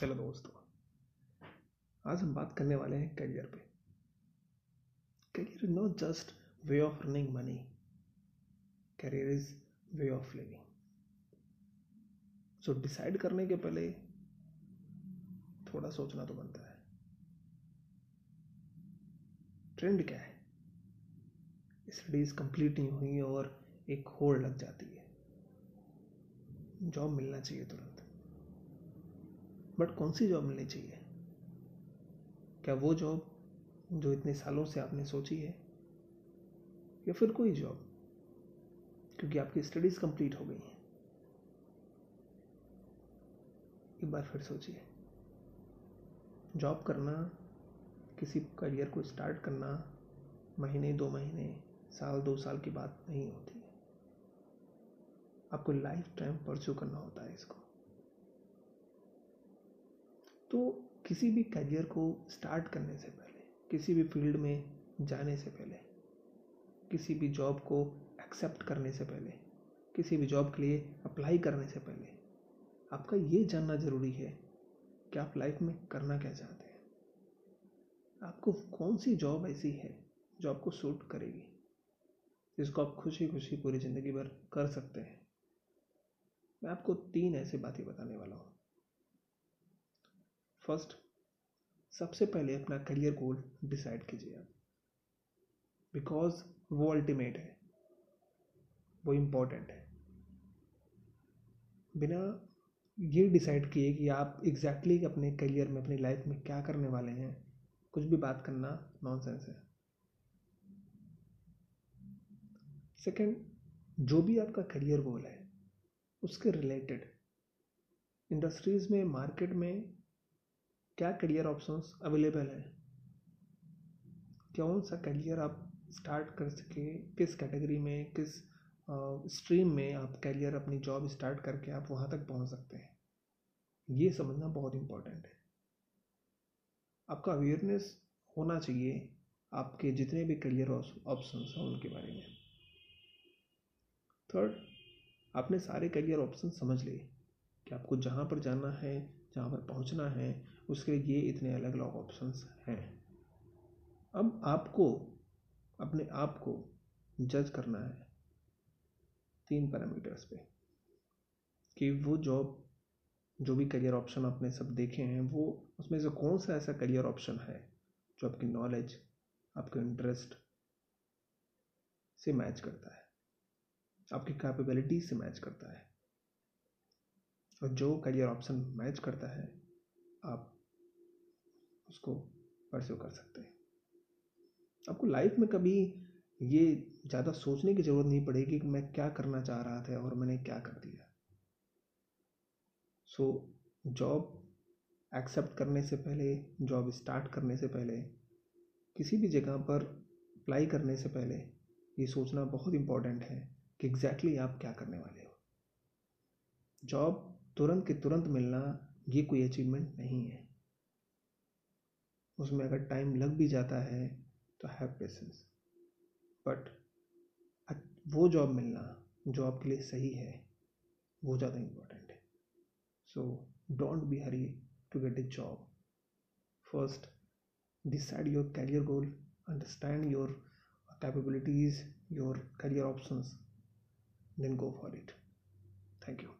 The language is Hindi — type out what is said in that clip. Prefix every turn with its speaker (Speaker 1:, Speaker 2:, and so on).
Speaker 1: हेलो दोस्तों। आज हम बात करने वाले हैं करियर पे। Career is not just way of earning money career is way of living so decide करने के पहले थोड़ा सोचना तो बनता है। ट्रेंड क्या है? स्टडीज़ कंप्लीट नहीं हुई और एक होड़ लग जाती है। जॉब मिलना चाहिए तुरंत। बट कौन सी जॉब मिलनी चाहिए? क्या वो जॉब जो इतने सालों से आपने सोची है? या फिर कोई जॉब? क्योंकि आपकी स्टडीज़ कंप्लीट हो गई हैं। एक बार फिर सोचिए। जॉब करना, किसी करियर को स्टार्ट करना, महीने, दो महीने, साल, दो साल की बात नहीं होती। है आपको लाइफ टाइम परस्यू करना होता है इसको। तो किसी भी करियर को स्टार्ट करने से पहले, किसी भी फ़ील्ड में जाने से पहले, किसी भी जॉब को एक्सेप्ट करने से पहले, किसी भी जॉब के लिए अप्लाई करने से पहले, आपका ये जानना ज़रूरी है कि आप लाइफ में करना क्या चाहते हैं। आपको कौन सी जॉब ऐसी है जो आपको सूट करेगी, जिसको आप खुशी खुशी पूरी ज़िंदगी भर कर सकते हैं? मैं आपको तीन ऐसी बातें बताने वाला हूँ। फ़र्स्ट, सबसे पहले अपना करियर गोल डिसाइड कीजिए आप। बिकॉज़ वो अल्टीमेट है। वो इम्पोर्टेंट है। बिना ये डिसाइड किए कि आप एग्जैक्टली exactly अपने करियर में, अपनी लाइफ में क्या करने वाले हैं, कुछ भी बात करना नॉनसेंस है। सेकंड जो भी आपका करियर गोल है, उसके रिलेटेड इंडस्ट्रीज़ में मार्केट में क्या करियर ऑप्शंस अवेलेबल हैं? कौन सा करियर आप स्टार्ट कर सके? किस कैटेगरी में, किस स्ट्रीम में आप करियर अपनी जॉब स्टार्ट करके आप वहाँ तक पहुँच सकते हैं? ये समझना बहुत इम्पोर्टेंट है। आपका अवेयरनेस होना चाहिए आपके जितने भी करियर ऑप्शंस हैं उनके बारे में। थर्ड आपने सारे करियर ऑप्शन समझ लिए कि आपको जहाँ पर जाना है जहाँ पर पहुँचना है, उसके लिए ये इतने अलग अलग ऑप्शंस हैं। अब आपको, अपने आप को जज करना है तीन पैरामीटर्स पे कि वो जॉब जो भी करियर ऑप्शन आपने सब देखे हैं, वो उसमें से कौन सा ऐसा करियर ऑप्शन है जो आपकी नॉलेज आपके इंटरेस्ट से मैच करता है, आपकी कैपेबिलिटी से मैच करता है। और जो करियर ऑप्शन मैच करता है, आप उसको परस्यू कर सकते हैं। आपको लाइफ में कभी ये ज़्यादा सोचने की ज़रूरत नहीं पड़ेगी कि मैं क्या करना चाह रहा था और मैंने क्या कर दिया। सो जॉब एक्सेप्ट करने से पहले जॉब स्टार्ट करने से पहले, किसी भी जगह पर अप्लाई करने से पहले ये सोचना बहुत इंपॉर्टेंट है कि एग्जैक्टली exactly आप क्या करने वाले हो। जॉब तुरंत के तुरंत मिलना ये कोई अचीवमेंट नहीं है। उसमें अगर टाइम लग भी जाता है तो हैव पेशेंस बट वो जॉब मिलना जो आपके लिए सही है, वो ज़्यादा इम्पोर्टेंट है. So don't be hurry to get a job first decide your career goal understand your capabilities your career options then go for it. Thank you.